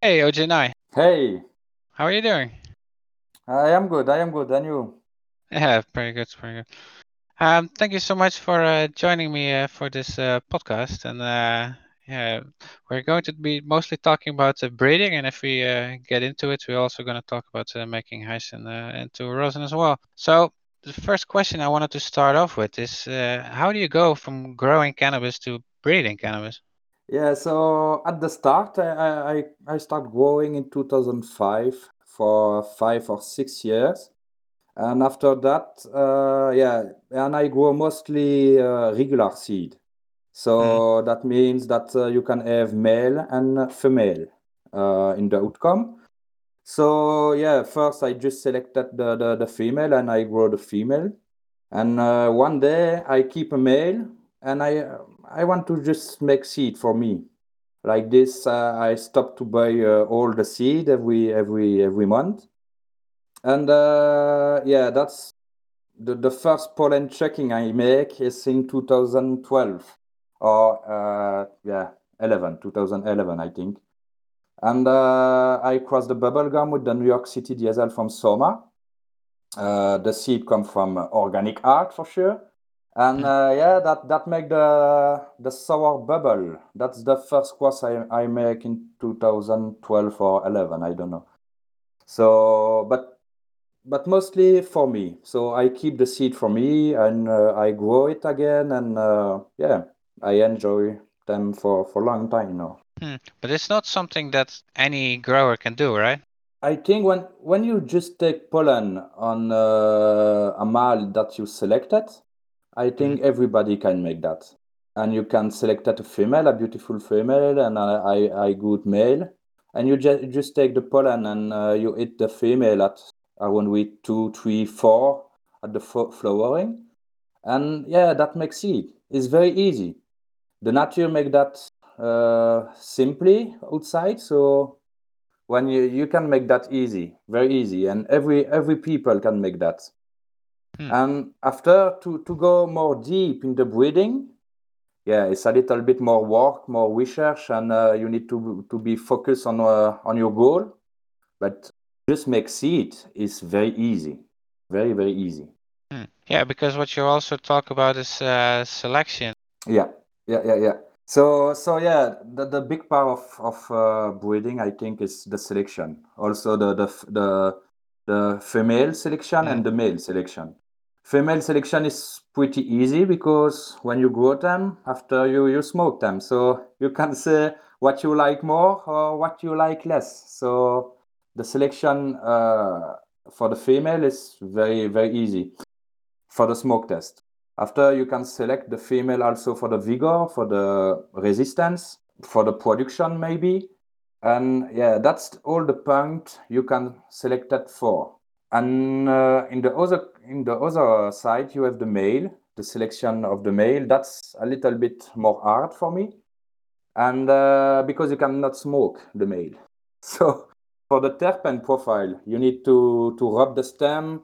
Hey, OJ9. Hey, How are you doing? I am good. I am good. And you? Yeah, pretty good, pretty good. Um, thank you so much for uh, joining me uh, for this uh, podcast. And uh, yeah, we're going to be mostly talking about uh, breeding. And if we uh, get into it, we're also going to talk about uh, making uh, into rosin as well. So the first question I wanted to start off with is, uh, how do you go from growing cannabis to breeding cannabis? Yeah, so at the start, I I, I started growing in 2005 for five or six years. And after that, uh, yeah, and I grow mostly uh, regular seed. Mm, So that means that uh, you can have male and female uh, in the outcome. So yeah, first I just selected the, the, the female and I grow the female. And uh, one day I keep a male and I I want to just make seed for me. Like this, uh, I stop to buy uh, all the seed every every every month. And uh, yeah, that's the, the first pollen checking I make is in 2012 or uh, yeah 11 2011 I think. And uh, I crossed the bubble gum with the New York City diesel from Soma. Uh, the seed come from Organic Earth for sure. And uh, yeah, that that make the the sour bubble. That's the first course I, I make in 2012 or 11. I don't know. So, but but mostly for me. So I keep the seed for me and uh, I grow it again. And uh, yeah, I enjoy them for for a long time now. mm. But it's not something that any grower can do, right? I think when when you just take pollen on uh, a male that you selected, I Mm, think everybody can make that. And you can select that a female, a beautiful female, and I I, I good male. And you just just take the pollen and uh, you hit the female at around week two, three, four at the flowering. And yeah, that makes seed. It's very easy. The nature make that uh, simply outside, so when you you can make that easy very easy and every every people can make that mm. and after to to go more deep in the breeding yeah it's a little bit more work more research and uh, you need to to be focused on uh, on your goal but just make seed is very easy very very easy Hmm. Yeah, because what you also talk about is uh, selection. yeah yeah yeah yeah so so yeah the, the big part of of uh, breeding i think is the selection also the the the the female selection Mm, and the male selection. Female selection is pretty easy because when you grow them, after you, you smoke them. So you can say what you like more or what you like less. So the selection uh, for the female is very, very easy for the smoke test. After you can select the female also for the vigor, for the resistance, for the production maybe. And yeah, that's all the point you can select that for. And uh, in the other in the other side, you have the male, the selection of the male. That's a little bit more hard for me, and uh, because you cannot smoke the male. So for the terpene profile, you need to to rub the stem,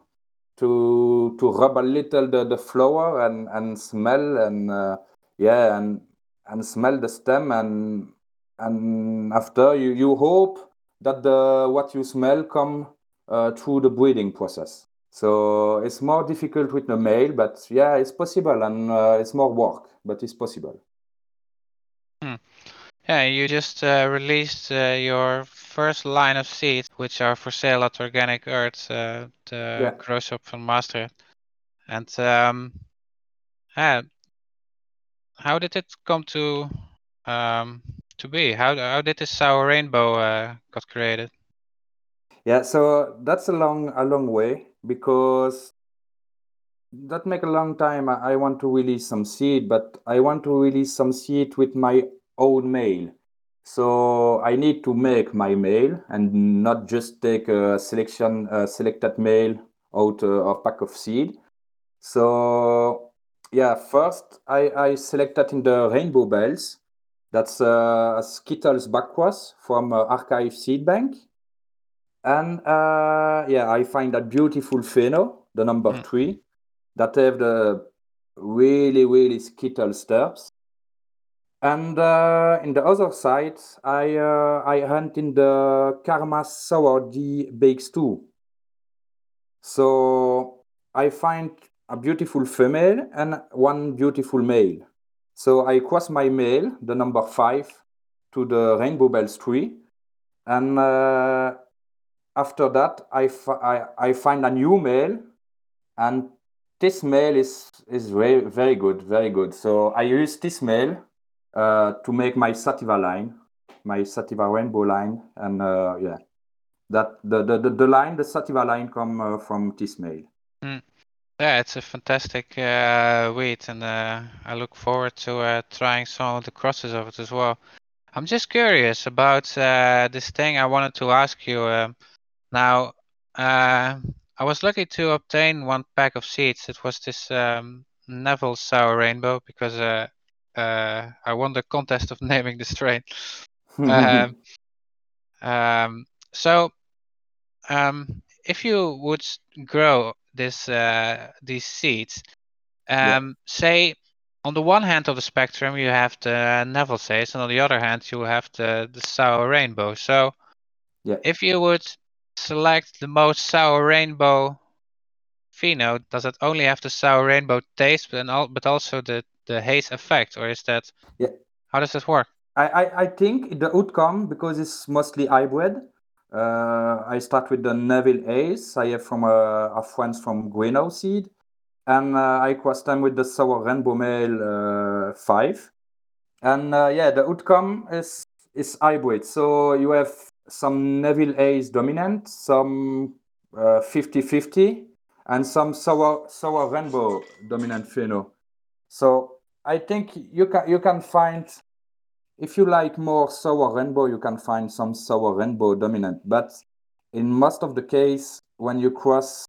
to to rub a little the, the flower and and smell and uh, yeah and and smell the stem and and after you you hope that the what you smell come uh, through the breeding process so it's more difficult with the male but yeah it's possible and uh, it's more work but it's possible hmm. Yeah, you just uh, released uh, your first line of seeds, which are for sale at Organic Earth, uh, the yeah grow shop from Master. And um, how did it come to um, to be? How how did this sour rainbow uh, got created? Yeah so that's a long a long way because that make a long time I, want to release some seed but i want to release some seed with my own mail. So i need to make my mail and not just take a selection a selected mail out uh, of pack of seed. So yeah first i i selected in the rainbow belts. That's uh, skittles backcross from uh, archive seed bank and uh, yeah i find that beautiful pheno the number Hmm. three that have the really, really skittle steps. And uh, in the other side, I uh, I hunt in the Karma Sour D BX too. So I find a beautiful female and one beautiful male. So I cross my male, the number five, to the Rainbow Belts tree, and uh, after that I, I, I find a new male, and this male is is very very good, very good. So I use this male uh, to make my sativa line, my sativa rainbow line, and uh, yeah, that the, the the the line, the sativa line, come uh, from this male. Mm. Yeah, it's a fantastic uh, weed, and uh, I look forward to uh, trying some of the crosses of it as well. I'm just curious about uh, this thing I wanted to ask you. Um, now, uh, I was lucky to obtain one pack of seeds. It was this um, Neville Sour Rainbow because uh, I won the contest of naming the strain. um, um, so, um, if you would grow this uh, these seeds. Um, yeah. Say on the one hand of the spectrum you have the Neville's Haze, and on the other hand you have the the sour rainbow. So yeah. if you would select the most sour rainbow pheno, does it only have the sour rainbow taste, but all, but also the the haze effect, or is that? Yeah. How does this work? I, I, I think the outcome because it's mostly hybrid uh, I start with the Neville Ace. I have from a, uh, a friends from Greenhouse Seed. And uh, I cross them with the Sour Rainbow Male 5. And yeah, the outcome is, is hybrid. So you have some Neville Ace dominant, some 50-50, and some sour sour rainbow dominant pheno. So I think you can you can find if you like more sour rainbow, you can find some sour rainbow dominant. But in most of the case, when you cross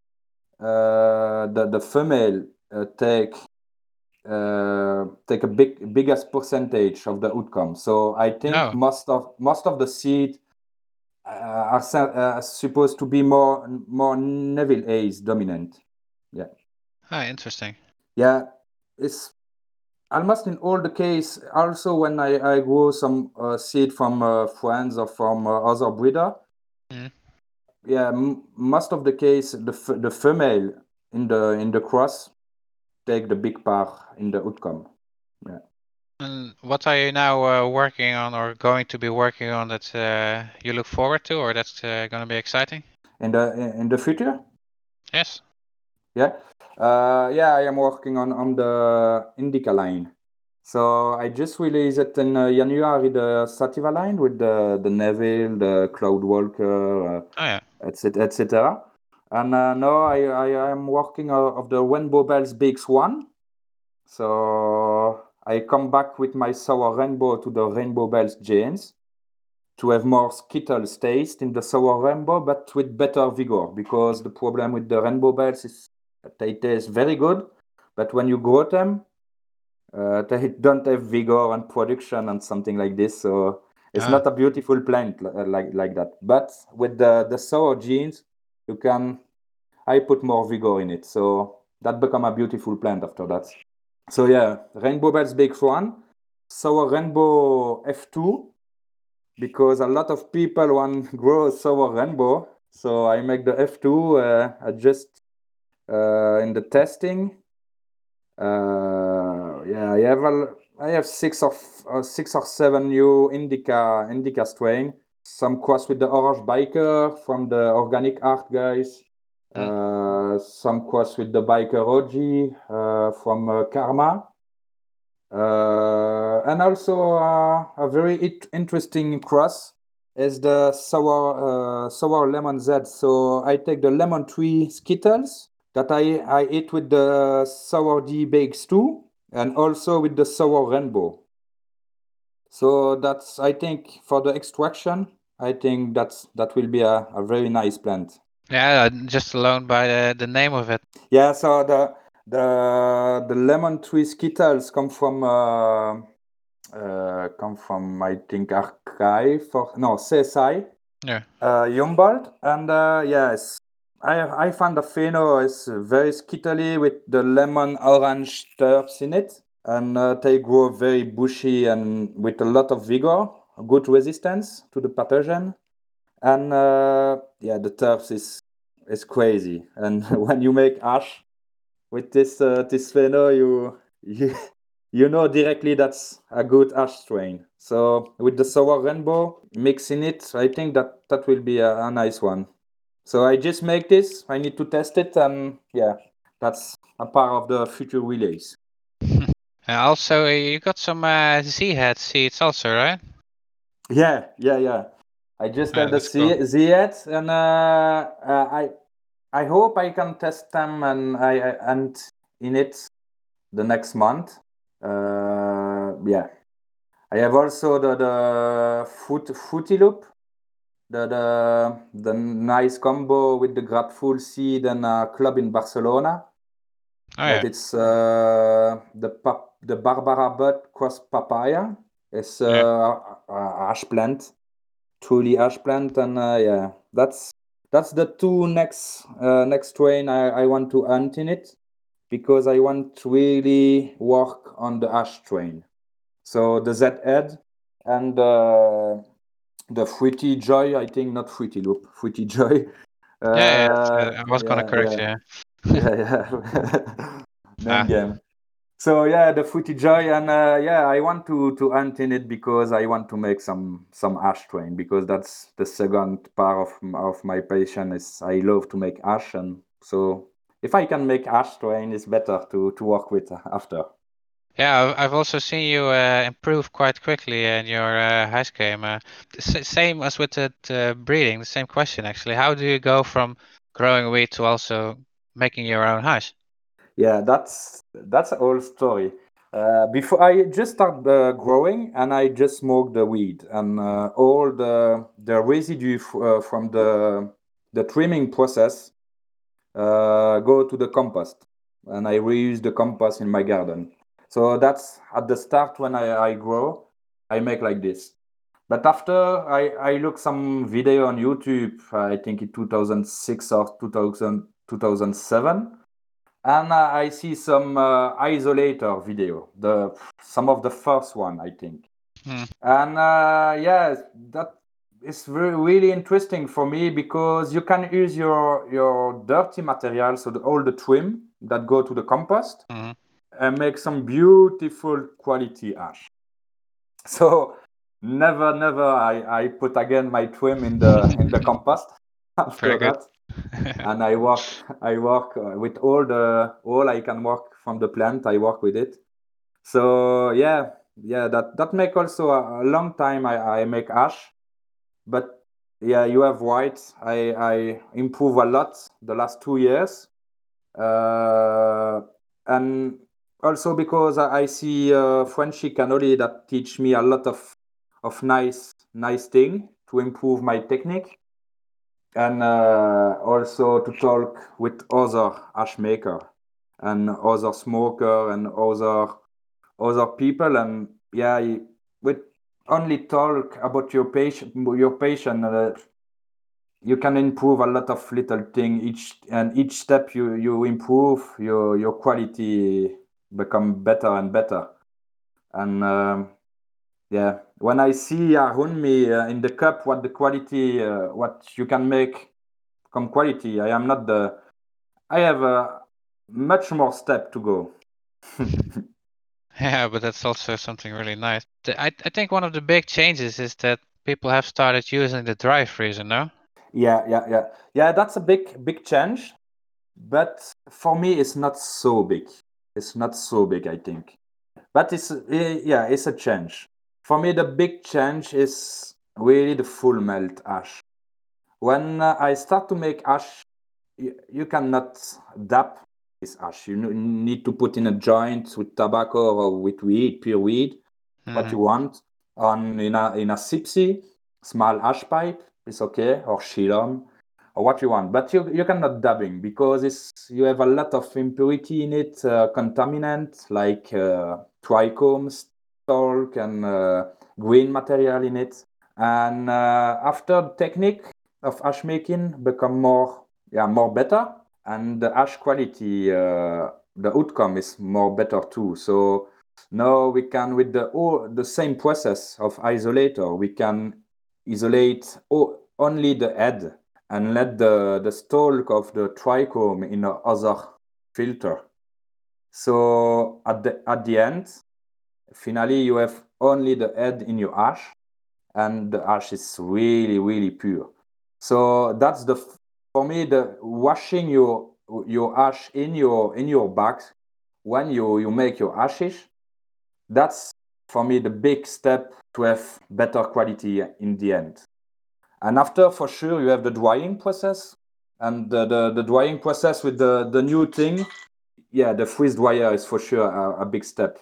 uh, the the female uh, take uh, take a big biggest percentage of the outcome. So I think no. most of most of the seed uh, are uh, supposed to be more more Neville Ace dominant. Yeah. Ah, interesting. Yeah, it's almost in all the case, also when I, I grow some uh, seed from uh, friends or from uh, other breeder, mm. yeah, m- most of the case the f- the female in the in the cross take the big part in the outcome. Yeah. And what are you now uh, working on or going to be working on that uh, you look forward to or that's uh, going to be exciting? In the in the future? Yes. Yeah. Uh, yeah, I am working on, on the Indica line. So I just released it in uh, January the Sativa line with the the Neville, the Cloudwalker, uh, oh, yeah. etc. etc. And uh, now I, I am working of the Rainbow Belts BX one. So I come back with my sour rainbow to the Rainbow Belts genes to have more Skittles taste in the sour rainbow, but with better vigor. Because the problem with the Rainbow Belts is they taste very good, but when you grow them, uh, they don't have vigor and production and something like this. So it's ah. not a beautiful plant uh, like like that. But with the the sour genes, you can I put more vigor in it. So that become a beautiful plant after that. So yeah, rainbow belts BX one, sour rainbow F2, because a lot of people want grow sour rainbow. So I make the F2, uh, I just uh, in the testing. Uh, yeah, I have a, I have six of uh, six or seven new indica indica strain. Some cross with the orange biker from the Organic Earth guys. Mm. some cross with the biker OG from Karma. Uh, and also uh, a very it- interesting cross is the sour uh, sour lemon Z. So I take the lemon tree Skittles that I, I eat with the sour D BX too, and also with the sour rainbow. So that's I think for the extraction, I think that's that will be a, a very nice plant. Yeah, just alone by the, the name of it. Yeah, so the the the lemon tree skittles come from uh, uh, come from I think Archive for no CSI. Yeah. Uh, Humboldt and uh, yes, I I found the pheno is very skittly with the lemon orange terps in it, and uh, they grow very bushy and with a lot of vigor, good resistance to the pathogen, and uh, yeah, the turf is is crazy. And when you make ash with this uh, this pheno, you you you know directly that's a good ash strain. So with the sour rainbow mixing it, I think that that will be a, a nice one. So I just make this. I need to test it, and yeah, that's a part of the future relays. Also, uh, you got some uh, Z head seeds also, right? Yeah, yeah, yeah. I just Yeah, have the. Z Z and uh, uh, I I hope I can test them and I, I and in it the next month. Uh, yeah, I have also the the foot footy loop, the the the nice combo with the grateful seed and a club in Barcelona. Oh yeah. it's uh, the pap- the Barbara bud cross papaya. It's uh, Yeah. a- ash plant, truly ash plant, and uh, yeah, that's that's the two next uh, next train I, I want to hunt in it because I want to really work on the ash train So the Z head and uh, the fruity joy, I think not fruity loop, fruity joy. Uh, Yeah, yeah, I was gonna yeah, correct yeah, you. yeah, yeah. Name Ah. game. So yeah, the footy joy, and uh, yeah, I want to to hunt in it because I want to make some some ash train because that's the second part of of my passion is I love to make ash, and so if I can make ash train, it's better to to work with after. Yeah, I've- also seen you uh, improve quite quickly in your uh, hash game. Uh, same as with the uh, breeding, the same question actually. How do you go from growing wheat to also making your own hash? Yeah, that's that's a whole story. Uh, before I just start uh, growing and I just smoke the weed and uh, all the the residue f- uh, from the the trimming process uh, go to the compost and I reuse the compost in my garden. So that's at the start when I, I grow, I make like this. But after I, I look some video on YouTube, I think in 2006 or 2000, 2007, and uh, I see some uh, isolator video, the some of the first one, I think. Hmm. And uh, yeah, that is really, really interesting for me because you can use your your dirty material, so the, all the trim that go to the compost, Mhm. and make some beautiful quality ash. So never, never I, I put again my trim in the in the compost after Very good. that and I work I work uh, with all the all I can work from the plant. I work with it. So yeah, yeah, that that make also a, a long time I, I make ash, but yeah, you have right. I I improve a lot the last two years, uh, and also because I, I see uh, Frenchy cannoli that teach me a lot of of nice nice thing to improve my technique and uh, also to talk with other ash maker and other smoker and other other people and yeah with only talk about your patient your patient uh, you can improve a lot of little thing. Each and each step you you improve your your quality become better and better. And um, yeah when i see around me uh, in the cup what the quality uh, what you can make come quality. I am not the. I have a much more step to go. Yeah, but that's also something really nice. I, I think one of the big changes is that people have started using the dry freezer now. yeah, yeah, yeah, yeah. That's a big, big change, but for me, it's not so big. It's not so big, I think. But it's eh, yeah, it's a change. For me, the big change is really the full melt ash. When uh, I start to make ash, you, you cannot dab this ash. You need to put in a joint with tobacco or with weed, pure weed, what Mhm. you want. On in a in a sebsi, small ash pipe is okay, or chillum, or what you want. But you you cannot dabbing because it's you have a lot of impurity in it, uh, contaminant like uh, trichomes, talc, and uh, green material in it. And uh, after the technique of ash making become more yeah more better, and the ash quality uh, the outcome is more better too. So now we can with the all the same process of isolator we can isolate only the head and let the the stalk of the trichome in a other filter so at the at the end finally you have only the head in your ash and the ash is really really pure. So that's the for me the washing your your ash in your in your bag when you you make your ashes that's for me the big step to have better quality in the end. And after for sure you have the drying process and the, the, the drying process with the the new thing yeah the freeze dryer is for sure a, a big step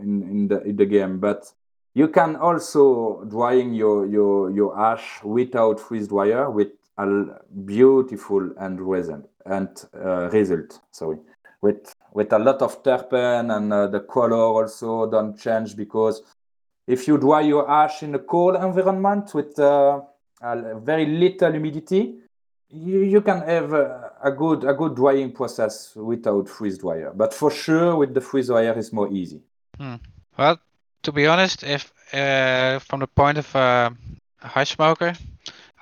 in, in the in the game but you can also drying your your your ash without freeze dryer with a beautiful and result and uh, result sorry with with a lot of terpene and uh, the color also don't change because if you dry your ash in a cold environment with uh, very little humidity you, you can have a, a, good a good drying process without freeze dryer. But for sure with the freeze dryer it's more easy hmm. well to be honest if uh, from the point of a hash smoker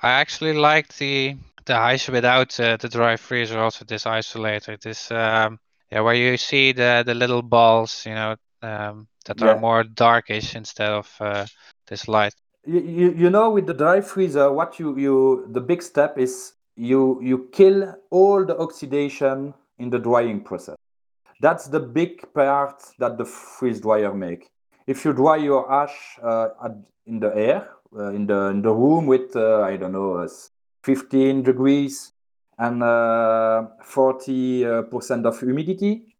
i actually like the the hash without uh, the dry freezer also this isolator this um, yeah, where you see the the little balls, you know, um, that yeah. are more darkish instead of uh, this light. You, you, you know, with the dry freezer, what you you the big step is you you kill all the oxidation in the drying process. That's the big part that the freeze dryer make. If you dry your ash uh, in the air, uh, in the in the room with uh, I don't know, 15 degrees, and 40% uh, of humidity,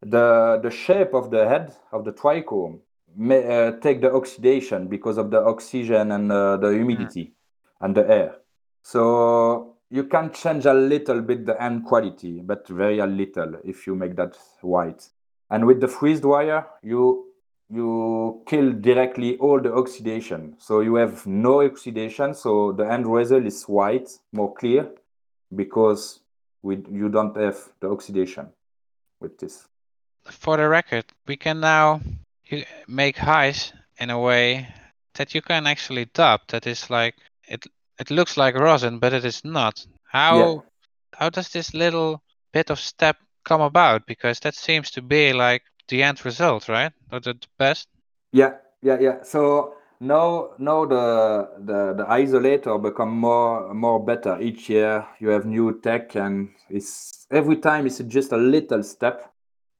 the, the shape of the head of the trichome may uh, take the oxidation because of the oxygen and uh, the humidity mm. and the air. So you can change a little bit the end quality, but very a little if you make that white. And with the freeze dryer, you you kill directly all the oxidation. So you have no oxidation. So the end result is white, more clear, because we, you don't have the oxidation with this. For the record, we can now make highs in a way that you can actually dub. That is like it. It looks like rosin, but it is not. How yeah. how does this little bit of step come about? Because that seems to be like the end result, right? Or the best. Yeah, yeah, yeah. So now now the, the the isolator become more more better each year you have new tech and it's every time it's just a little step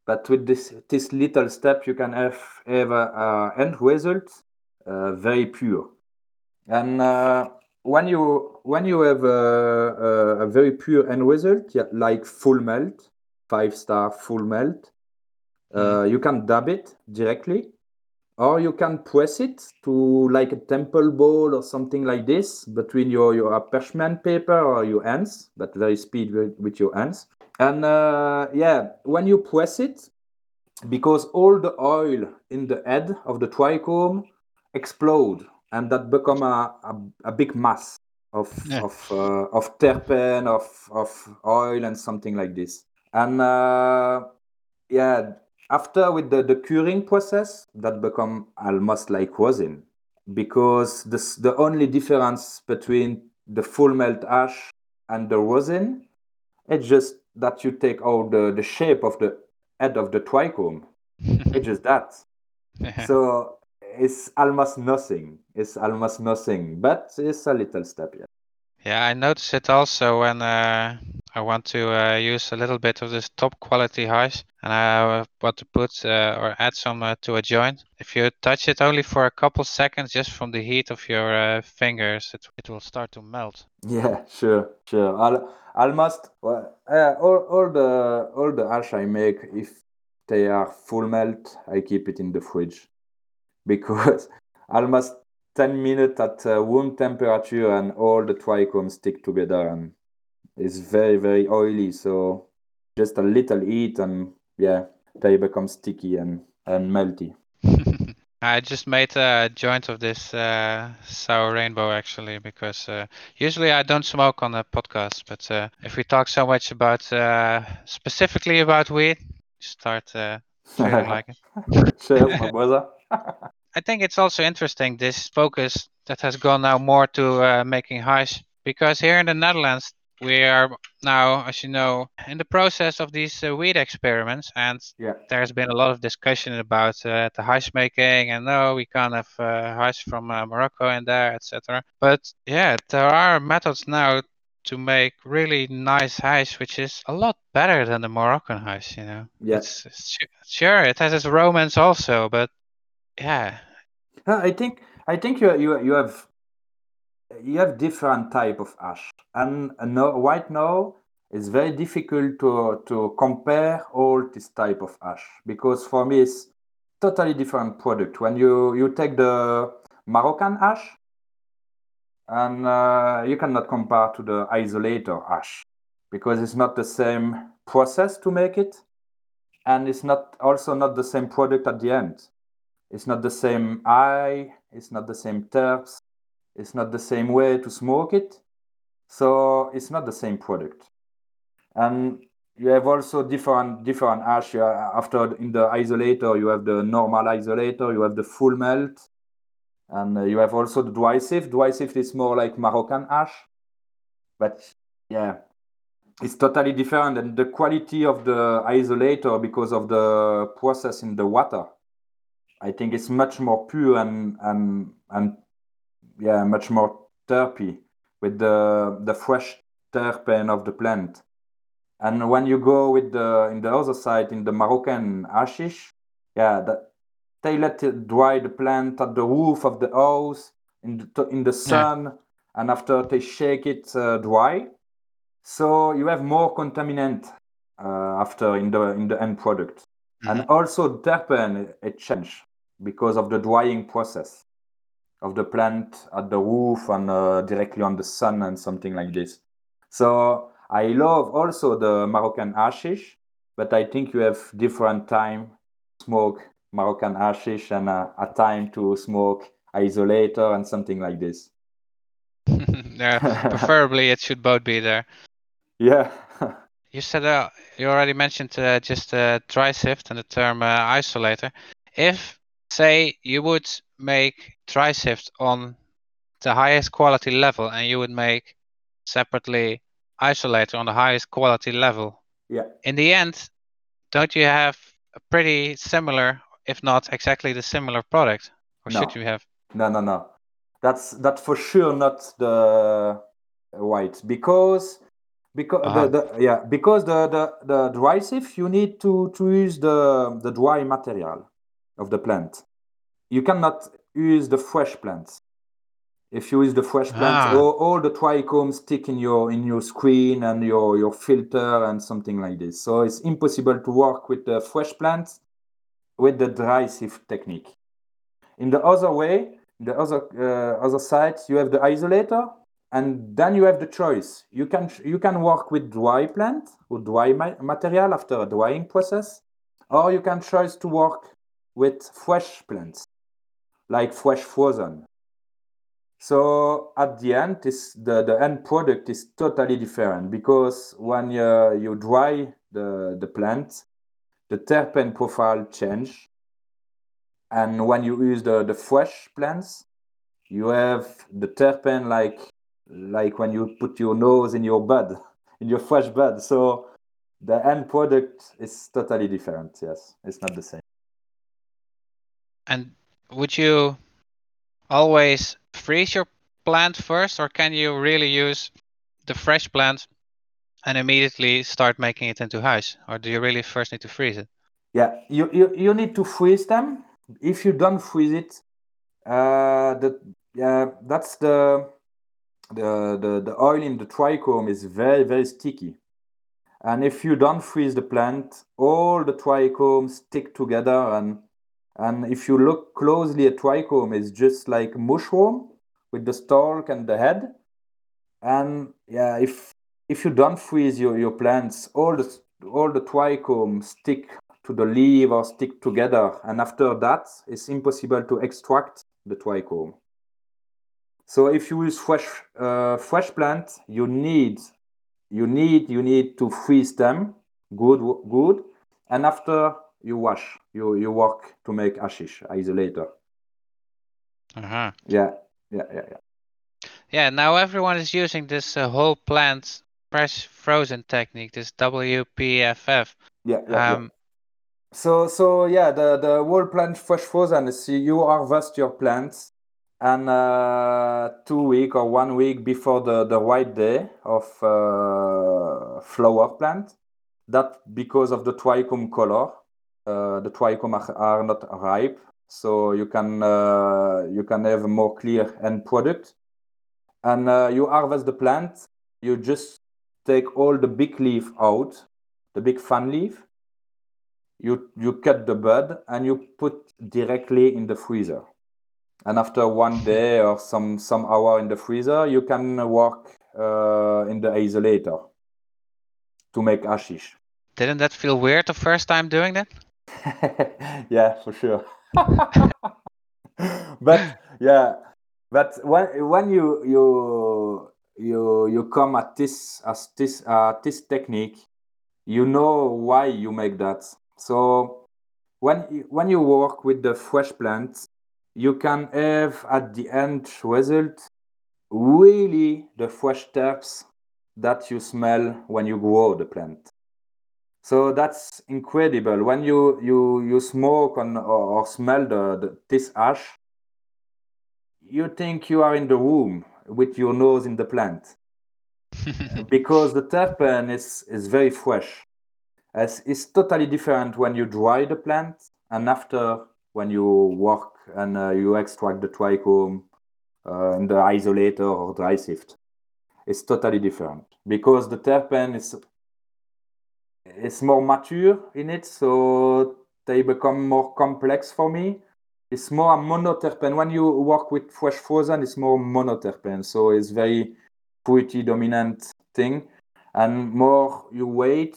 but with this this little step you can have have a, a end result uh, very pure and uh, when you when you have a, a, very pure end result yeah, like full melt five star full melt uh, mm. you can dab it directly or you can press it to like a temple ball or something like this between your your parchment paper or your hands but very speed with, with your hands and uh, yeah when you press it because all the oil in the head of the trichome explode and that become a, a, a big mass of yeah. of uh, of terpene of of oil and something like this. And uh, yeah after with the, the curing process that become almost like rosin. Because this, the only difference between the full melt ash and the rosin it's just that you take out the, the shape of the head of the trichome. It's just that. So it's almost nothing it's almost nothing but it's a little step yeah yeah i noticed it also when uh, I want to uh, use a little bit of this top quality hash and I want to put uh, or add some uh, to a joint. If you touch it only for a couple seconds just from the heat of your uh, fingers, it, it will start to melt. Yeah, sure, sure. I'll, almost well, uh, all, all the all the hash I make, if they are full melt, I keep it in the fridge because almost 10 minutes at uh, room temperature and all the trichomes stick together and it's very very oily so just a little heat and yeah they become sticky and and melty I just made a joint of this uh, sour rainbow actually because uh, usually I don't smoke on a podcast, but uh, if we talk so much about uh, specifically about weed, start uh, like it. Cheers, my brother. I think it's also interesting this focus that has gone now more to uh, making hash because here in the Netherlands we are now, as you know, in the process of these uh, weed experiments, and Yeah. there's been a lot of discussion about uh, the hash making, and no, we can't have uh, hash from uh, Morocco in there, etc. But yeah, there are methods now to make really nice hash, which is a lot better than the Moroccan hash. You know, Yeah. it's su- sure it has its romance also, but yeah, I think I think you you you have you have different type of ash, and no, right now it's very difficult to to compare all this type of ash because for me it's totally different product. When you you take the Moroccan ash, and uh, you cannot compare to the isolator ash because it's not the same process to make it, and it's not also not the same product at the end. It's not the same eye, it's not the same terps, it's not the same way to smoke it. So it's not the same product. And you have also different different ash. After in the isolator, you have the normal isolator, you have the full melt, and uh, you have also the dry sift. Dry sift is more like Moroccan ash, but yeah, it's totally different. And the quality of the isolator because of the process in the water I think it's much more pure and and and yeah, much more terpy with the the fresh terpene of the plant. And when you go with the in the other side in the Moroccan hashish, yeah, that they let it dry the plant at the roof of the house in the in the sun, and after they shake it uh, dry, so you have more contaminant uh, after in the in the end product. And also terpene it change because of the drying process of the plant at the roof and uh, directly on the sun and something like this. So I love also the Moroccan hashish, but I think you have different time smoke Moroccan hashish and uh, a time to smoke isolator and something like this. yeah, preferably it should both be there. Yeah. You said uh, you already mentioned uh, just uh, dry sift and the term uh, isolator. If say you would make dry sift on the highest quality level and you would make separately isolator on the highest quality level, yeah. in the end, don't you have a pretty similar, if not exactly the similar product, or No. should you have? No, no, no. That's that's for sure not the white because because Uh-huh. the, the yeah because the, the the dry sieve you need to to use the the dry material of the plant. You cannot use the fresh plants. If you use the fresh plants, Ah. all, all the trichomes stick in your in your screen and your your filter and something like this. So it's impossible to work with the fresh plants with the dry sieve technique. In the other way, the other uh, other side, you have the isolator, and then you have the choice. You can you can work with dry plant or dry ma- material after a drying process, or you can choose to work with fresh plants, like fresh frozen. So at the end, this the, the end product is totally different because when you, you dry the, the plant, the terpene profile change. And when you use the, the fresh plants you have the terpene like like when you put your nose in your bud in your fresh bud. So the end product is totally different yes. It's not the same And would you always freeze your plant first, or can you really use the fresh plant and immediately start making it into hash? Or do you really first need to freeze it? yeah you, you you need to freeze them if you don't freeze it uh the yeah that's the the the, the oil in the trichome is very very sticky and if you don't freeze the plant all the trichomes stick together and and if you look closely at trichome it's just like mushroom with the stalk and the head. And yeah if if you don't freeze your, your plants all the all the trichome stick to the leaf or stick together. And after that it's impossible to extract the trichome so if you use fresh uh, fresh plant you need you need you need to freeze them. Good good. And after you wash, you you work to make hashish isolator. Uh-huh. Yeah, yeah, yeah, yeah. Yeah, now everyone is using this uh, whole plant fresh frozen technique, this WPFF. Yeah, yeah, Um, yeah. So so yeah, the the whole plant fresh frozen is you harvest your plants and uh, two week or one week before the the white day of uh, flower plant. That because of the trichome color, the trichome are, not ripe, so you can uh, you can have a more clear end product. And uh, you harvest the plant. You just take all the big leaf out, the big fan leaf. You you cut the bud and you put directly in the freezer. And after one day or some some hour in the freezer, you can work uh, in the isolator to make hashish. didn't that feel weird the first time doing that? yeah, for sure. but yeah, but when when you you you you come at this as this uh, this technique, you know why you make that. So when when you work with the fresh plants, you can have at the end result really the fresh terps that you smell when you grow the plant. So that's incredible. When you you you smoke on or, or smell the, the this ash, you think you are in the room with your nose in the plant because the terpene is is very fresh. As it's totally different when you dry the plant and after when you work and uh, you extract the trichome uh, in the isolator or dry sift. It's totally different because the terpene is is more mature in it, so they become more complex for me. It's more a monoterpene. When you work with fresh frozen, it's more monoterpene, so it's very fruity dominant thing. And more you wait,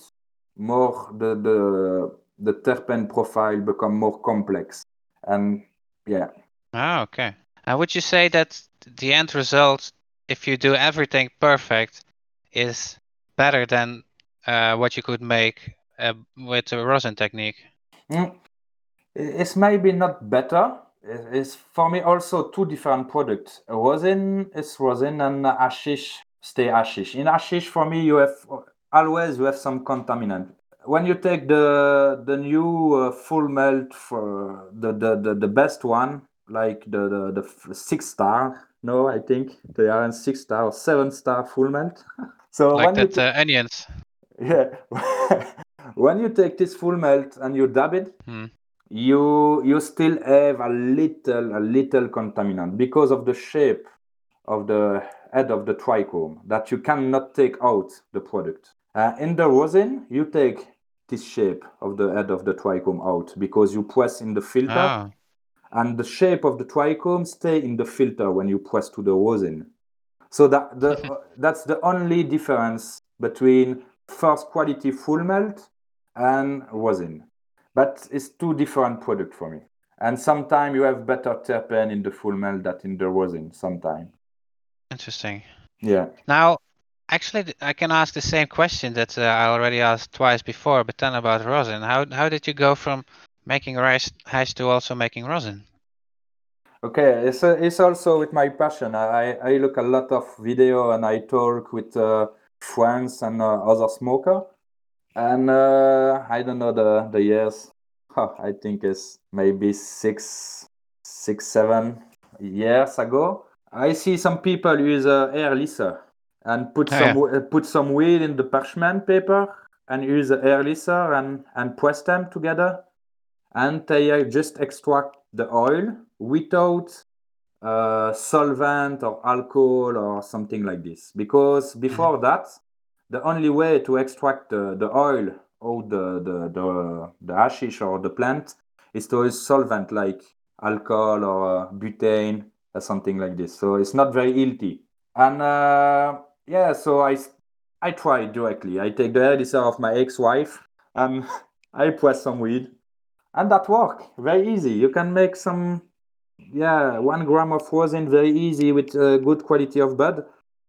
more the the the terpene profile become more complex. And yeah, Oh, okay. And would you say that the end result, if you do everything perfect, is better than uh, what you could make uh, with the rosin technique? Mm. It's maybe not better. It's for me also two different products. Rosin is rosin and ashish stay ashish. In ashish, for me, you have always you have some contaminant. When you take the the new uh, full melt for the, the, the, the best one, like the, the, the six star, no, I think they are in six star or seven star full melt. so Like that uh, onions. Yeah. when you take this full melt and you dab it, Hmm. you you still have a little a little contaminant because of the shape of the head of the trichome that you cannot take out the product. Uh, in the rosin, you take this shape of the head of the trichome out because you press in the filter Oh, and the shape of the trichome stay in the filter when you press to the rosin. So that the that's the only difference between first quality full melt and rosin. But it's two different products for me. And sometimes you have better terpene in the full melt than in the rosin. Sometimes. interesting. Yeah. Now, actually, I can ask the same question that uh, I already asked twice before, but then about rosin. How how did you go from making rice hash to also making rosin? Okay, it's, uh, it's also with my passion. I, I look a lot of video and I talk with uh, friends and uh, other smoker. And uh, I don't know the, the years. Huh, I think it's maybe six, six, seven years ago. I see some people use uh, air lisser and put Oh, some yeah. put some weed in the parchment paper and use the air lisser and, and press them together and they uh, just extract the oil without uh, solvent or alcohol or something like this. Because before that, the only way to extract the, the oil or the, the, the, the hashish or the plant is to use solvent like alcohol or uh, butane or something like this. So it's not very healthy. And uh, yeah, so I, I try directly. I take the elixir of my ex-wife and I press some weed and that work very easy you can make some yeah one gram of rosin very easy with uh, good quality of bud.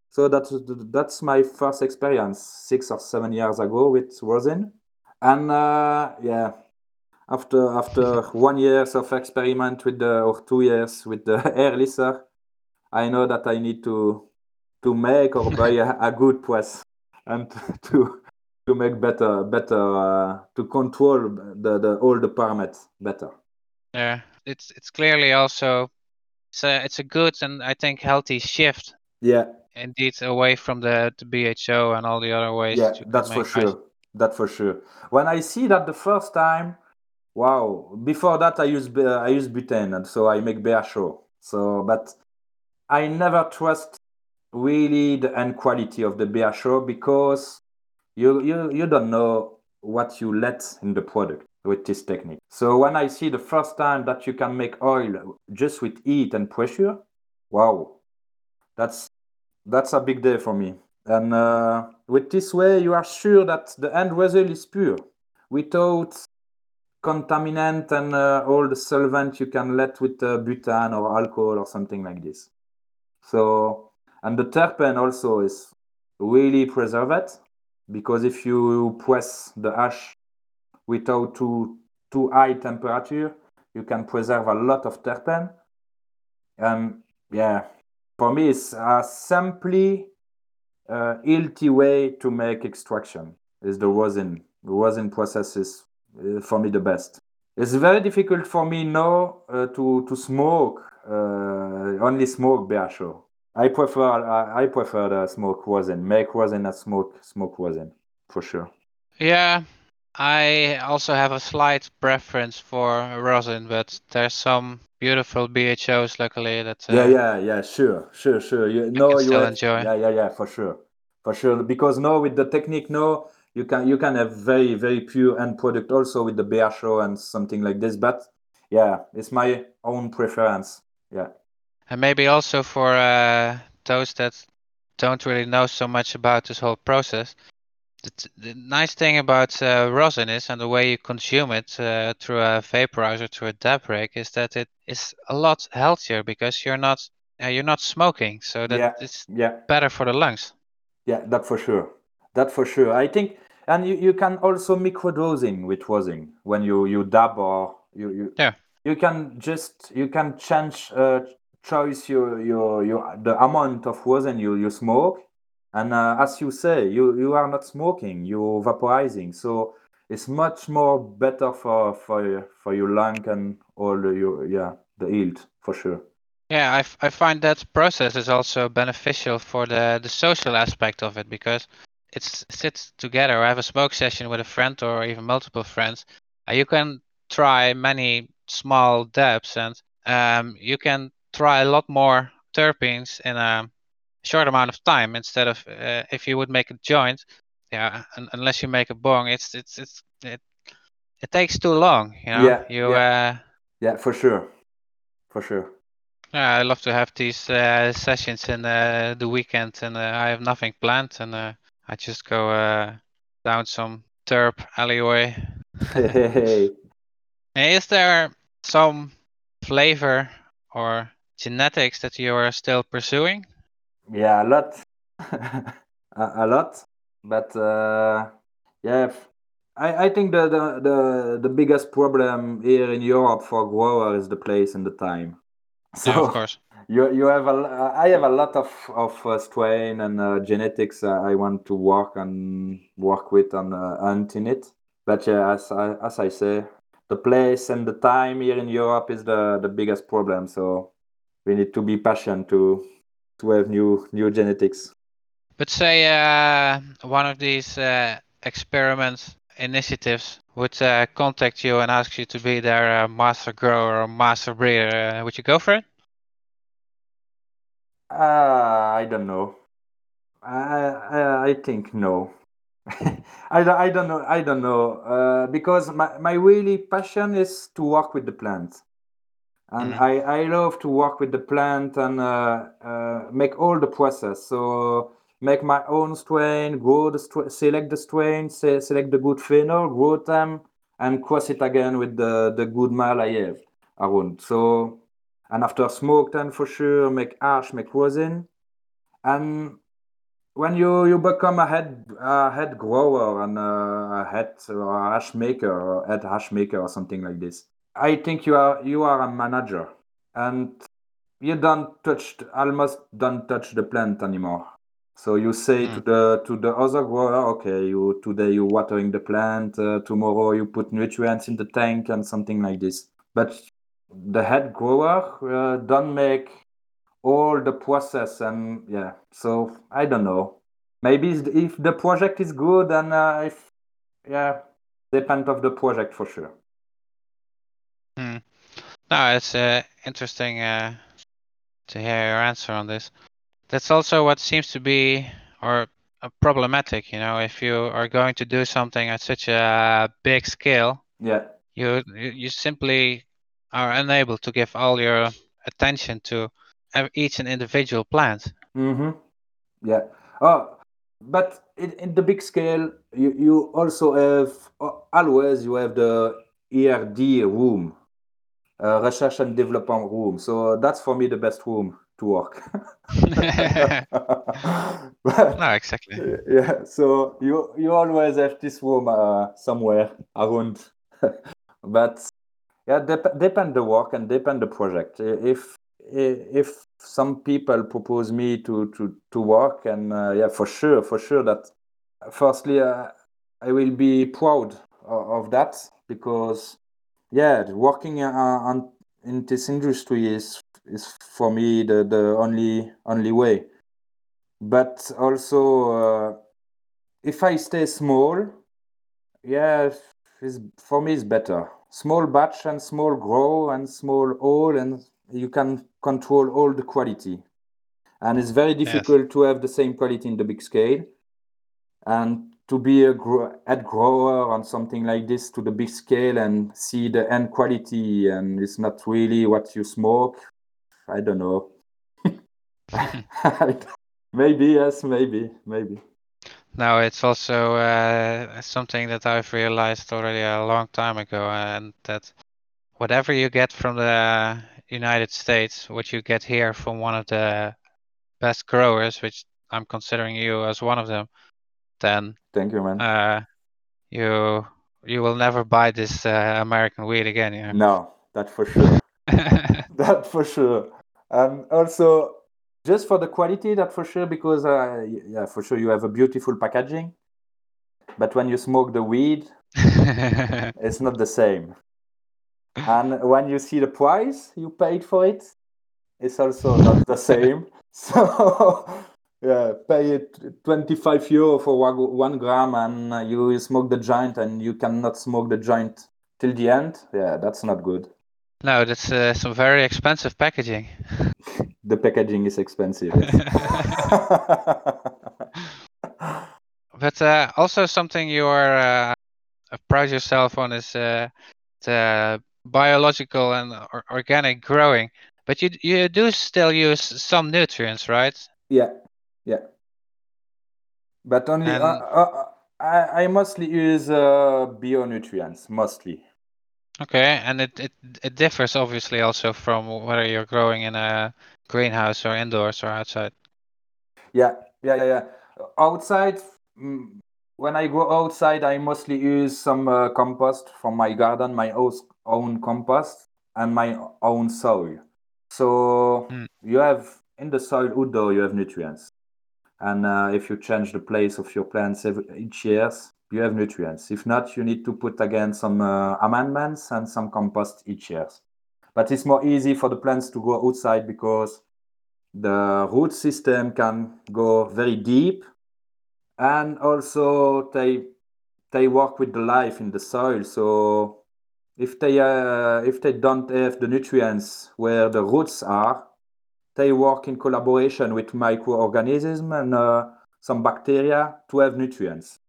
So that's that's my first experience six or seven years ago with rosin. And uh, yeah after after one years of experiment with the or two years with the air lisser, I know that I need to to make or buy a, a good press and to to make better better uh, to control the, the all the parameters better. Yeah, it's it's clearly also it's a it's a good and I think healthy shift. Yeah. Indeed, away from the, the BHO and all the other ways. Yeah, that that's for sure. Ice. That for sure. When I see that the first time, wow! Before that, I use I use butane, and so I make BHO. So, but I never trust really the end quality of the BHO because you you you don't know what you let in the product with this technique. So when I see the first time that you can make oil just with heat and pressure, wow, that's that's a big day for me. And uh, with this way, you are sure that the end result is pure, without contaminant and uh, all the solvent you can let with uh, butane or alcohol or something like this. So, and the terpen also is really preserved because if you press the ash without too too high temperature, you can preserve a lot of terpene. And yeah, for me, it's a simply uh, healthy way to make extraction. Is the rosin. The rosin process is uh, for me the best. It's very difficult for me now uh, to to smoke uh, only smoke BHO. I prefer I, I prefer the smoke rosin. Make rosin and smoke smoke rosin for sure. Yeah, I also have a slight preference for rosin, but there's some beautiful BHOs luckily that uh, yeah yeah yeah sure sure sure. You know you still enjoy. Yeah yeah yeah for sure for sure. Because no, with the technique no, you can you can have very very pure end product also with the BHO and something like this but yeah it's my own preference. Yeah. And maybe also for uh, those that don't really know so much about this whole process the, the nice thing about uh, rosin is, and the way you consume it uh, through a vaporizer, through a dab rig, is that it is a lot healthier because you're not uh, you're not smoking, so that yeah, it's yeah. better for the lungs. Yeah, that for sure. That for sure. I think, and you, you can also microdosing with rosin when you you dab or you you yeah. you can just you can change uh, choice your your your the amount of rosin you you smoke and uh, as you say, you, you are not smoking, you're vaporizing. So it's much more better for for for your lung and all your yeah the yield for sure. Yeah, I, I find that process is also beneficial for the the social aspect of it because it's sit together or have a smoke session with a friend or even multiple friends. Uh, you can try many small dabs and um, you can try a lot more terpenes in a short amount of time instead of uh, if you would make a joint yeah un- unless you make a bong it's it's it's it, it takes too long you know yeah you yeah. uh yeah for sure for sure yeah i love to have these uh, sessions in uh, the weekend and uh, i have nothing planned and uh, i just go uh, down some terp alleyway hey. is there some flavor or genetics that you are still pursuing yeah, a lot, a, a, lot. But uh, yeah, I, I think the, the, the the biggest problem here in Europe for grower is the place and the time. So yeah, of course. You you have a I have a lot of of uh, strain and uh, genetics I want to work and work with and uh, hunting it. But yeah, as I, as I say, the place and the time here in Europe is the the biggest problem. So we need to be patient to to have new new genetics. But say uh, one of these uh, experiment initiatives would uh, contact you and ask you to be their uh, master grower or master breeder, uh, would you go for it? Uh, I don't know. I I, I think no. I, I don't know. I don't know uh, because my, my really passion is to work with the plants and mm. I, I love to work with the plant and uh, uh, make all the process. So make my own strain grow the strain select the strain se- select the good phenol grow them and cross it again with the, the good male I have around. So and after smoke then for sure make ash make rosin. And when you you become a head a head grower and a head or a hash maker or head hash maker or something like this, I think you are you are a manager and you don't touch almost don't touch the plant anymore. So you say Mm. to the to the other grower, okay, you today you watering the plant, uh, tomorrow you put nutrients in the tank and something like this. But the head grower uh, don't make all the process and yeah. So I don't know. Maybe if the project is good and uh, if yeah, depend of the project for sure. Mm. No, it's uh, interesting uh, to hear your answer on this. That's also what seems to be or uh, problematic. You know, if you are going to do something at such a big scale, Yeah. you you you simply are unable to give all your attention to each and individual plant. Mm-hmm. Yeah. Oh, but in, in the big scale, you, you also have uh, always you have the R&D room, uh, research and development room. So that's for me the best room to work. But, no, exactly. yeah. So you you always have this room uh, somewhere around. but yeah, dep- depend the work and depend the project. If if some people propose me to to to work and uh, yeah, for sure, for sure that firstly uh, I will be proud of, of that because yeah, working uh, on in this industry is is for me the the only only way. But also, uh, if I stay small, yeah, is for me is better. Small batch and small grow and small all, and you can control all the quality. And it's very difficult yes. to have the same quality in the big scale. And to be a gro- head grower on something like this to the big scale and see the end quality, and it's not really what you smoke. I don't know. maybe yes, maybe, maybe. No, it's also uh, something that I've realized already a long time ago, and that whatever you get from the United States, what you get here from one of the best growers, which I'm considering you as one of them, then thank you, man. Uh, you you will never buy this uh, American weed again. Know? No, that for sure. that for sure. And also, just for the quality, that for sure, because uh, yeah, for sure you have a beautiful packaging, but when you smoke the weed, it's not the same. And when you see the price you paid for it, it's also not the same. So yeah, pay it 25 euro for one gram, and you smoke the joint, and you cannot smoke the joint till the end. Yeah, that's not good. No, that's uh, some very expensive packaging. the packaging is expensive. but uh, also something you are uh, proud yourself on is uh, the biological and or organic growing. But you you do still use some nutrients, right? Yeah, yeah. But only and... uh, I, I mostly use uh, bio nutrients mostly. Okay, and it, it it differs obviously also from whether you're growing in a greenhouse or indoors or outside. Yeah, yeah, yeah. yeah. Outside, when I go outside, I mostly use some uh, compost from my garden, my own compost, and my own soil. So mm. you have in the soil outdoor, you have nutrients, and uh, if you change the place of your plants every, each year, you have nutrients. If not, you need to put again some uh, amendments and some compost each year. But it's more easy for the plants to go outside because the root system can go very deep and also they they work with the life in the soil so if they uh, if they don't have the nutrients where the roots are they work in collaboration with microorganisms and uh, some bacteria to have nutrients.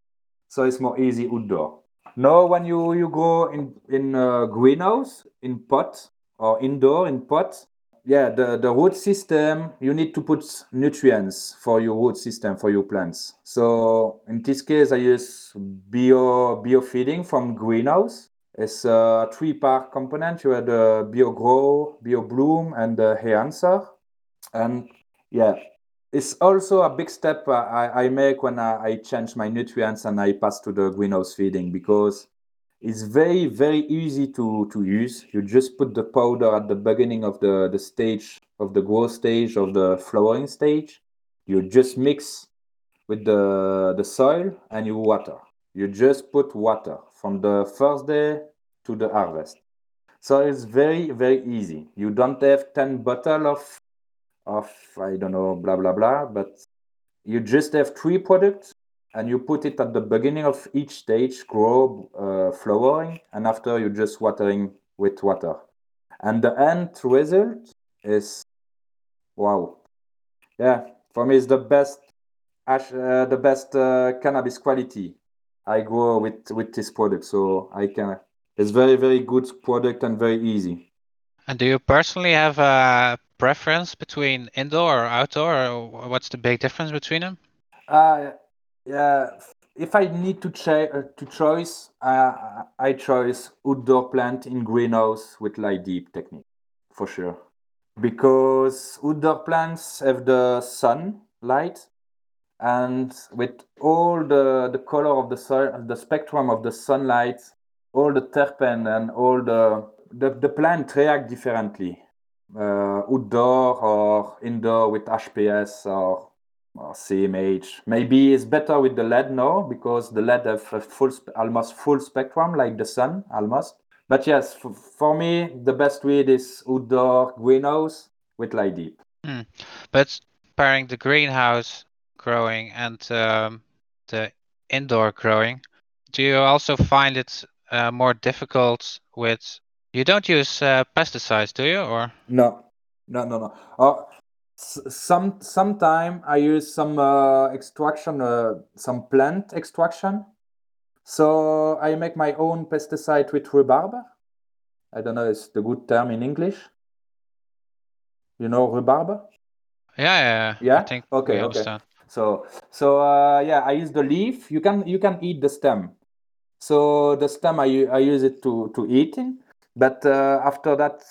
So it's more easy outdoor. Now when you you grow in in a greenhouse in pot or indoor in pot yeah the the root system you need to put nutrients for your root system for your plants. So in this case i use bio bio feeding from greenhouse. It's a three part component. You have the bio grow bio bloom and the answer and yeah it's also a big step uh, I, I make when I, I change my nutrients and I pass to the greenhouse feeding because it's very very easy to to use. You just put the powder at the beginning of the the stage of the growth stage of the flowering stage. You just mix with the the soil and you water. You just put water from the first day to the harvest. So it's very very easy. You don't have 10 bottle of of i don't know blah blah blah but you just have three products and you put it at the beginning of each stage, grow, uh, flowering, and after you're just watering with water. And the end result is wow. Yeah, for me, it's the best, uh, the best uh, cannabis quality I grow with with this product. So I can. It's very very good product and very easy. And do you personally have a preference between indoor or outdoor? Or what's the big difference between them? Uh, yeah, if I need to ch- uh, to choice, uh, I choose outdoor plant in greenhouse with light dep technique for sure, because outdoor plants have the sun light, and with all the the color of the sun, the spectrum of the sunlight, all the terpene and all the the, the plant react differently, uh, outdoor or indoor with HPS or or CMH. Maybe it's better with the LED now because the LED have full, almost full spectrum like the sun, almost. But yes, for me, the best weed is outdoor greenhouse with light dep. Mm. But pairing the greenhouse growing and um, the indoor growing, do you also find it uh, more difficult with? You don't use uh, pesticides, do you? Or no, no, no, no. Uh, some sometime I use some uh, extraction, uh, some plant extraction. So I make my own pesticide with rhubarb. I don't know if it's the good term in English. You know rhubarb? Yeah, yeah. Yeah. I think okay. okay. Understand. So so uh, yeah, I use the leaf. You can you can eat the stem. So the stem I I use it to to eating, but uh, after that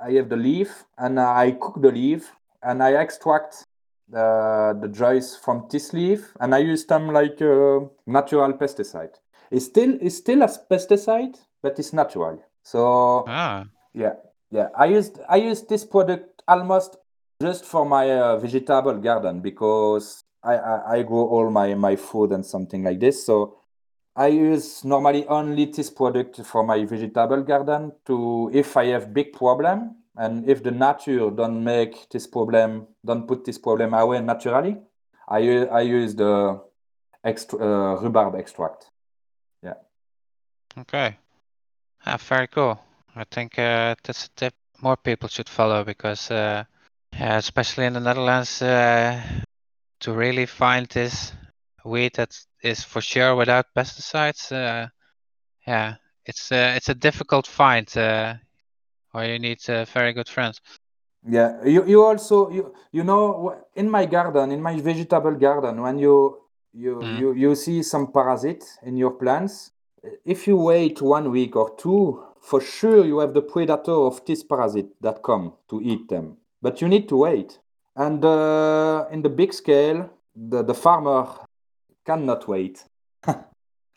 I have the leaf and I cook the leaf and I extract the, the juice from this leaf and I use them like a natural pesticide. It's still it's still a pesticide, but it's natural. So ah. yeah, yeah. I used I used this product almost just for my uh, vegetable garden because I, I, I grow all my my food and something like this. So I use normally only this product for my vegetable garden to if I have big problem and if the nature don't make this problem, don't put this problem away naturally, I, I use the extra, uh, rhubarb extract. Yeah. Okay. Ah, very cool. I think uh, that's a tip more people should follow because, uh, especially in the Netherlands, uh, to really find this weed that is for sure without pesticides, uh, yeah, it's uh, it's a difficult find. Uh, or you need uh, very good friends. Yeah, you, you also you you know in my garden in my vegetable garden when you you mm. you you see some parasite in your plants, if you wait one week or two, for sure you have the predator of this parasite that come to eat them. But you need to wait. And uh, in the big scale, the, the farmer cannot wait.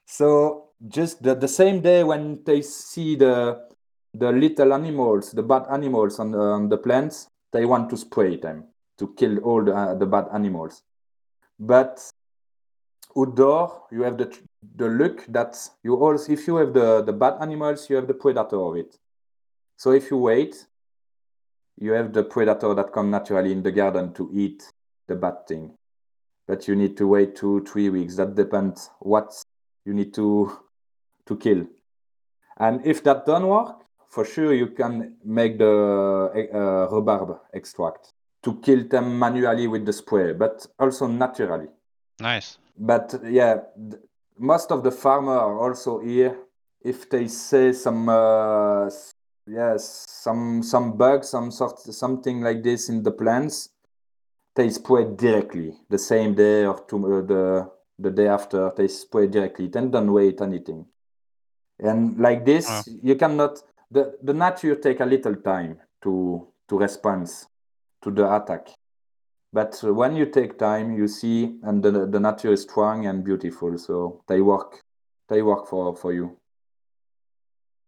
so just the, the same day when they see the the little animals, the bad animals on the, on the plants, they want to spray them to kill all the, uh, the bad animals. But outdoor, you have the the luck that you also, if you have the, the bad animals, you have the predator of it. So if you wait, you have the predator that come naturally in the garden to eat the bad thing. But you need to wait two, three weeks. That depends what you need to to kill. And if that don't work, for sure you can make the uh, rhubarb extract to kill them manually with the spray, but also naturally. Nice. But yeah, most of the farmer are also here. If they say some, uh, yes, some some bugs, some sort, something like this in the plants, they spray directly the same day or to, uh, the the day after. They spray directly. Then don't wait anything. And like this, oh. you cannot the, the nature take a little time to to respond to the attack but when you take time, you see, and the, the nature is strong and beautiful. So they work, they work for for you.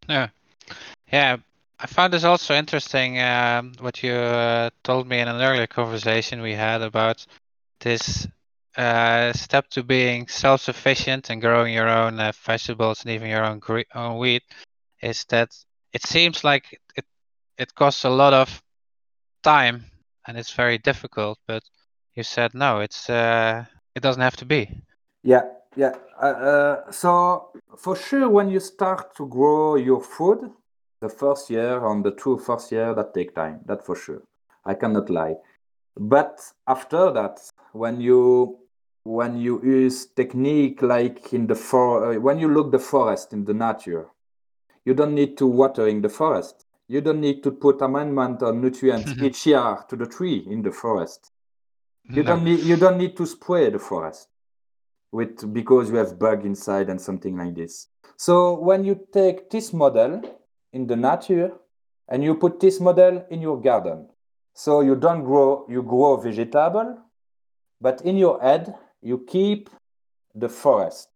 Yeah, yeah. I found this also interesting. Um, what you uh, told me in an earlier conversation we had about this uh, step to being self-sufficient and growing your own uh, vegetables and even your own, gre- own wheat is that it seems like it it costs a lot of time and it's very difficult. But you said no, it's uh, it doesn't have to be. Yeah, yeah. Uh, uh, so for sure, when you start to grow your food, the first year on the two first year that take time. That for sure. I cannot lie. But after that, when you when you use technique like in the for uh, when you look the forest in the nature, you don't need to watering the forest. You don't need to put amendment or nutrients each year to the tree in the forest. You No. don't need you don't need to spray the forest with because you have bug inside and something like this. So when you take this model in the nature and you put this model in your garden, so you don't grow you grow vegetable, but in your head you keep the forest.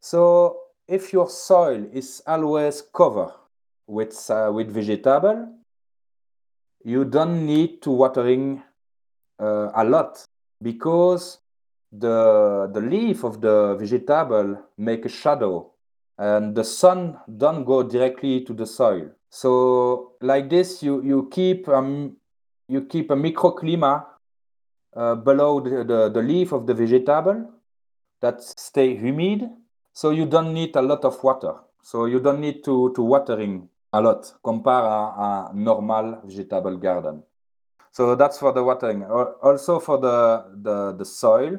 So if your soil is always covered with uh, with vegetable, you don't need to watering uh, a lot because the the leaf of the vegetable make a shadow and the sun don't go directly to the soil. So like this you you keep um you keep a microclimate uh, below the, the, the leaf of the vegetable that stay humid. So you don't need a lot of water. So you don't need to to watering a lot compare a, a normal vegetable garden. So that's for the watering. Also for the the, the soil.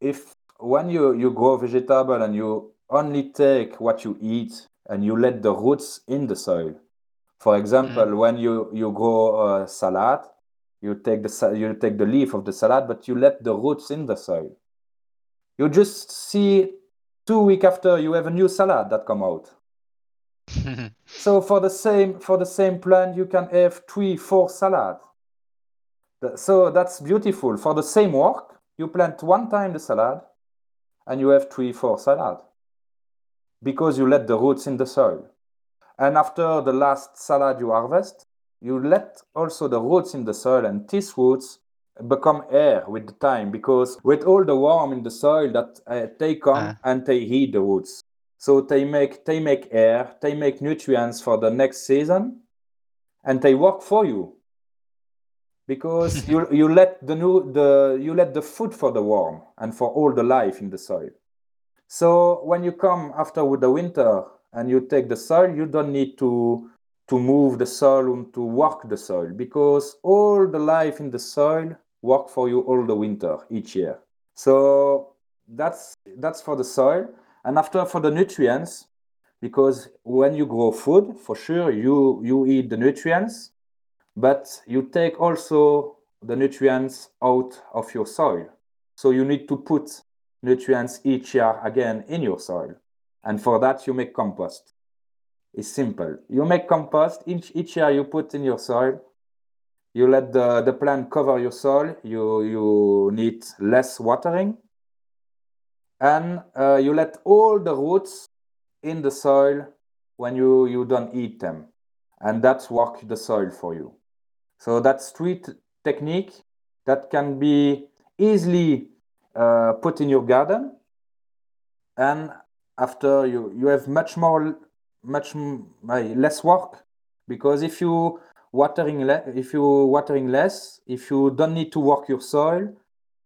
If when you you grow vegetable and you only take what you eat and you let the roots in the soil. For example Mm. when you you grow a salad you take the you take the leaf of the salad but you let the roots in the soil. You just see two week after you have a new salad that come out. So for the same for the same plant you can have three four salad. So that's beautiful. For the same work you plant one time the salad and you have three four salad because you let the roots in the soil. And after the last salad you harvest you let also the roots in the soil and these roots become air with the time because with all the worm in the soil that uh, they come Uh. and they heat the roots. So they make they make air they make nutrients for the next season and they work for you. Because you you let the new the you let the food for the worm and for all the life in the soil so when you come after with the winter and you take the soil you don't need to to move the soil and to work the soil because all the life in the soil work for you all the winter each year. So that's that's for the soil. And after for the nutrients because when you grow food for sure you you eat the nutrients but you take also the nutrients out of your soil. So you need to put nutrients each year again in your soil. And for that you make compost. It's simple. You make compost. Each, each year you put in your soil you let the, the plant cover your soil. You you need less watering. And uh, you let all the roots in the soil when you you don't eat them. And that's work the soil for you. So that's three technique that can be easily uh, put in your garden and after you you have much more much less work because if you watering if you watering less if you don't need to work your soil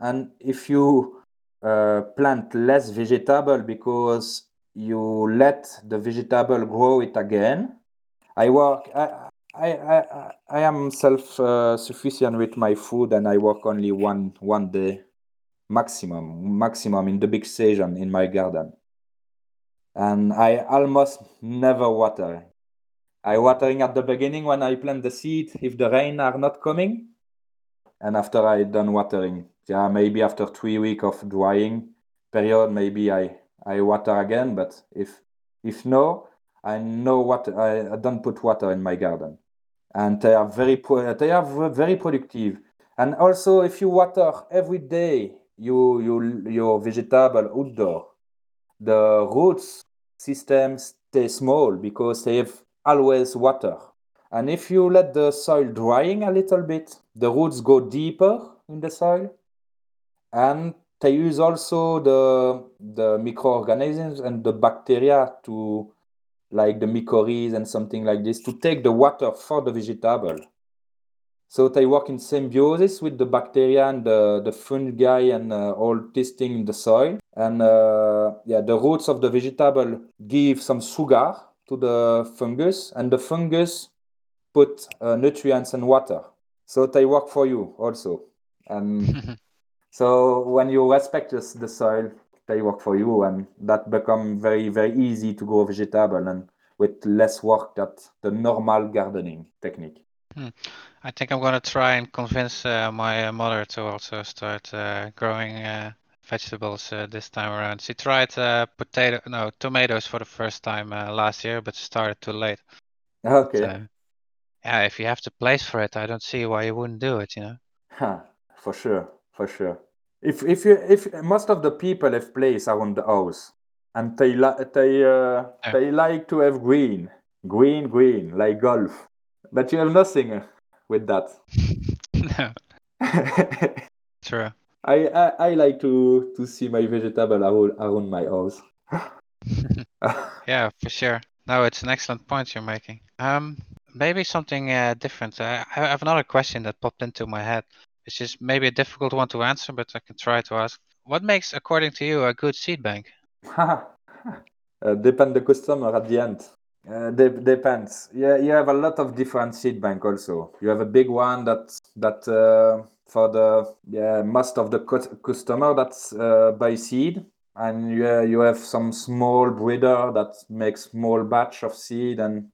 and if you uh, plant less vegetable because you let the vegetable grow it again i work i i i, I am self uh, sufficient with my food and i work only one one day maximum maximum in the big season in my garden and I almost never water. I watering at the beginning when I plant the seed if the rain are not coming, and after I done watering, yeah, maybe after three week of drying period, maybe I I water again. But if if no, I know what I, I don't put water in my garden, and they are very they are very productive. And also, if you water every day you, you, your vegetable outdoor, the roots system stay small because they have always water. And if you let the soil drying a little bit, the roots go deeper in the soil. And they use also the the microorganisms and the bacteria to like the mycorrhiza and something like this to take the water for the vegetable so they work in symbiosis with the bacteria and the, the fungi and uh, all testing in the soil and uh, yeah the roots of the vegetable give some sugar to the fungus and the fungus put uh, nutrients and water so they work for you also and So when you respect the, soil, they work for you, and that become very very easy to grow vegetable and with less work that the normal gardening technique. Hmm. I think I'm gonna try and convince uh, my uh, mother to also start uh, growing uh, vegetables uh, this time around. She tried uh, potato, no tomatoes for the first time last year, but started too late. Okay. So, yeah, if you have the place for it, I don't see why you wouldn't do it. You know. Huh, for sure, for sure. If if you if most of the people have place around the house and they li- they uh, yeah. they like to have green, green, green like golf, but you have nothing with that. no. True. I, I, I like to to see my vegetable around, around my house. yeah, for sure. No, it's an excellent point you're making. Um, maybe something uh, different. Uh, I have another question that popped into my head. It's just maybe a difficult one to answer, but I can try to ask. What makes, according to you, a good seed bank? uh, depend the customer at the end. Uh, de- depends. Yeah, you have a lot of different seed bank also. You have a big one that that uh, for the yeah most of the cu- customer that's uh, buy seed, and you you have some small breeder that makes small batch of seed, and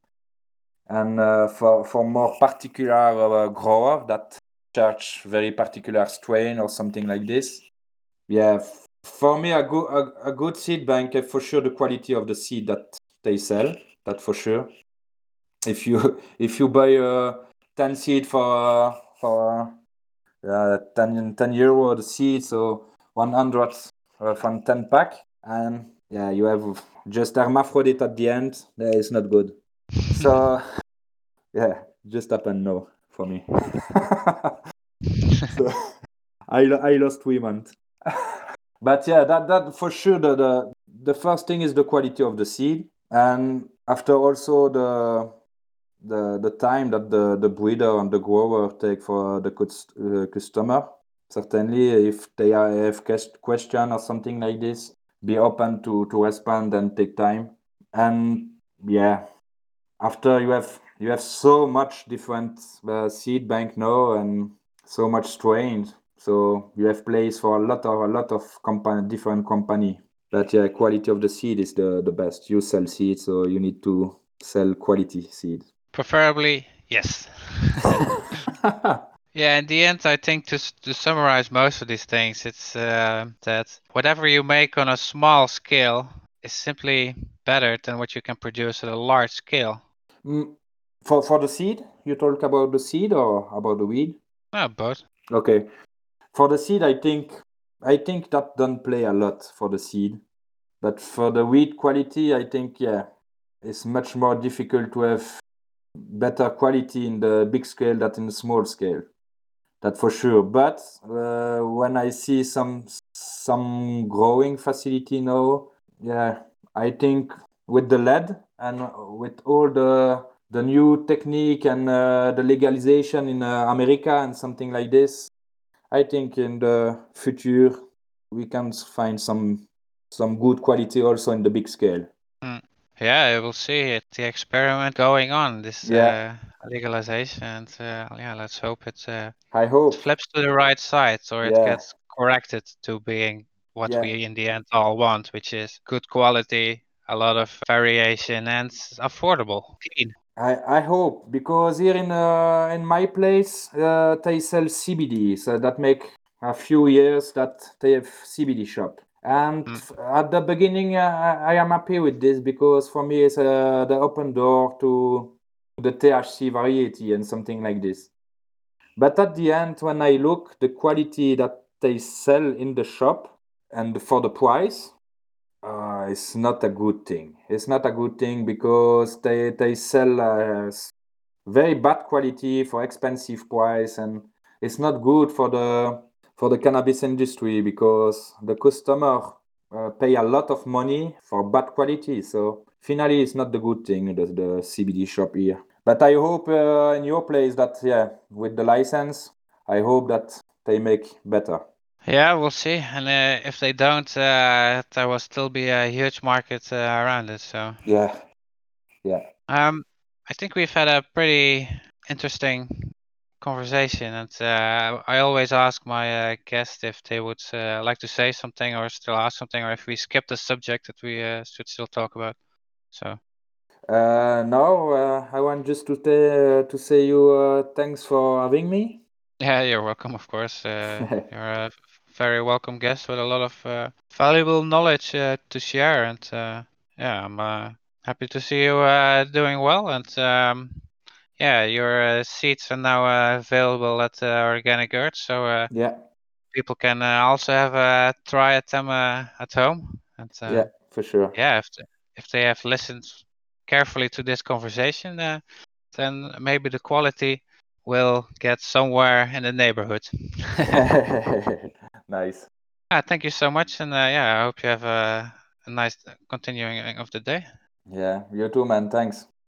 and uh, for for more particular uh, grower that search very particular strain or something like this. Yeah, for me, a good a, a good seed bank for sure the quality of the seed that they sell. That for sure. If you if you buy a ten seed for for uh, 10, 10 euro the seed, so one hundred uh, from ten pack, and yeah, you have just hermaphrodite at the end. That is not good. So yeah, just happen no for me. so I I lost three months. but yeah, that that for sure the, the the first thing is the quality of the seed, and after also the the the time that the the breeder and the grower take for the uh, customer. Certainly, if they have question or something like this, be open to to respond and take time. And yeah, after you have you have so much different uh, seed bank now and so much strains so you have place for a lot of a lot of company different company but yeah quality of the seed is the the best you sell seeds so you need to sell quality seed preferably yes yeah in the end i think to, to summarize most of these things it's uh, that whatever you make on a small scale is simply better than what you can produce at a large scale mm, for for the seed, you talk about the seed or about the weed? Uh, both. Okay. For the seed, I think I think that don't play a lot for the seed, but for the weed quality, I think yeah, it's much more difficult to have better quality in the big scale than in the small scale. That for sure. But uh, when I see some some growing facility now, yeah, I think with the LED and with all the the new technique and uh, the legalization in uh, America and something like this. I think in the future we can find some some good quality also in the big scale. Mm. Yeah, we'll see it. The experiment going on, this yeah. uh, legalization, and uh, yeah, let's hope it. Uh, I hope flips to the right side, or it yeah. gets corrected to being what yeah. we in the end all want, which is good quality, a lot of variation, and affordable, clean. I, I hope because here in uh, in my place uh, they sell CBD, so that make a few years that they have CBD shop. And mm. at the beginning, uh, I am happy with this because for me it's uh, the open door to the THC variety and something like this. But at the end, when I look the quality that they sell in the shop and for the price, uh, it's not a good thing. It's not a good thing because they they sell uh, very bad quality for expensive price, and it's not good for the for the cannabis industry because the customer uh, pay a lot of money for bad quality. So finally, it's not the good thing the, the CBD shop here. But I hope uh, in your place that yeah, with the license, I hope that they make better. Yeah, we'll see. And uh, if they don't, uh, there will still be a huge market uh, around it. So yeah, yeah. Um, I think we've had a pretty interesting conversation, and uh, I always ask my uh, guests if they would uh, like to say something or still ask something, or if we skip the subject that we uh, should still talk about. So. Uh, no, uh, I want just to uh, to say you uh, thanks for having me. Yeah, you're welcome. Of course, uh, you're a very welcome guest with a lot of uh, valuable knowledge uh, to share, and uh, yeah, I'm uh, happy to see you uh, doing well. And um, yeah, your uh, seeds are now uh, available at uh, Organic Earth, so uh, yeah, people can uh, also have a try at them uh, at home. And uh, yeah, for sure. Yeah, if they, if they have listened carefully to this conversation, uh, then maybe the quality will get somewhere in the neighborhood. nice. Ah, thank you so much, and uh, yeah, I hope you have a, a nice continuing of the day. Yeah, you too, man. Thanks.